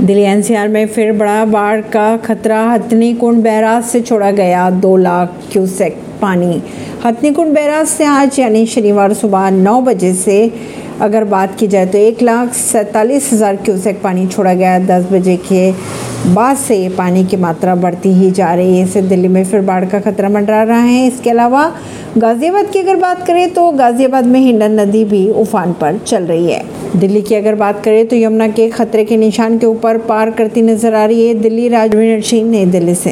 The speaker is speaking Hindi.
दिल्ली एनसीआर में फिर बड़ा बाढ़ का खतरा। हथनी कुंड बैराज से छोड़ा गया दो लाख क्यूसेक पानी। हथनी कुंड बैराज से आज, यानी शनिवार सुबह नौ बजे से अगर बात की जाए तो एक लाख सैंतालीस हज़ार क्यूसेक पानी छोड़ा गया। दस बजे के बाद से पानी की मात्रा बढ़ती ही जा रही है। इससे दिल्ली में फिर बाढ़ का खतरा मंडरा रहा है। इसके अलावा गाज़ियाबाद की अगर बात करें तो गाज़ियाबाद में हिंडन नदी भी उफान पर चल रही है। दिल्ली की अगर बात करें तो यमुना के खतरे के निशान के ऊपर पार करती नज़र आ रही है। दिल्ली राजवीर सिंह नई दिल्ली से।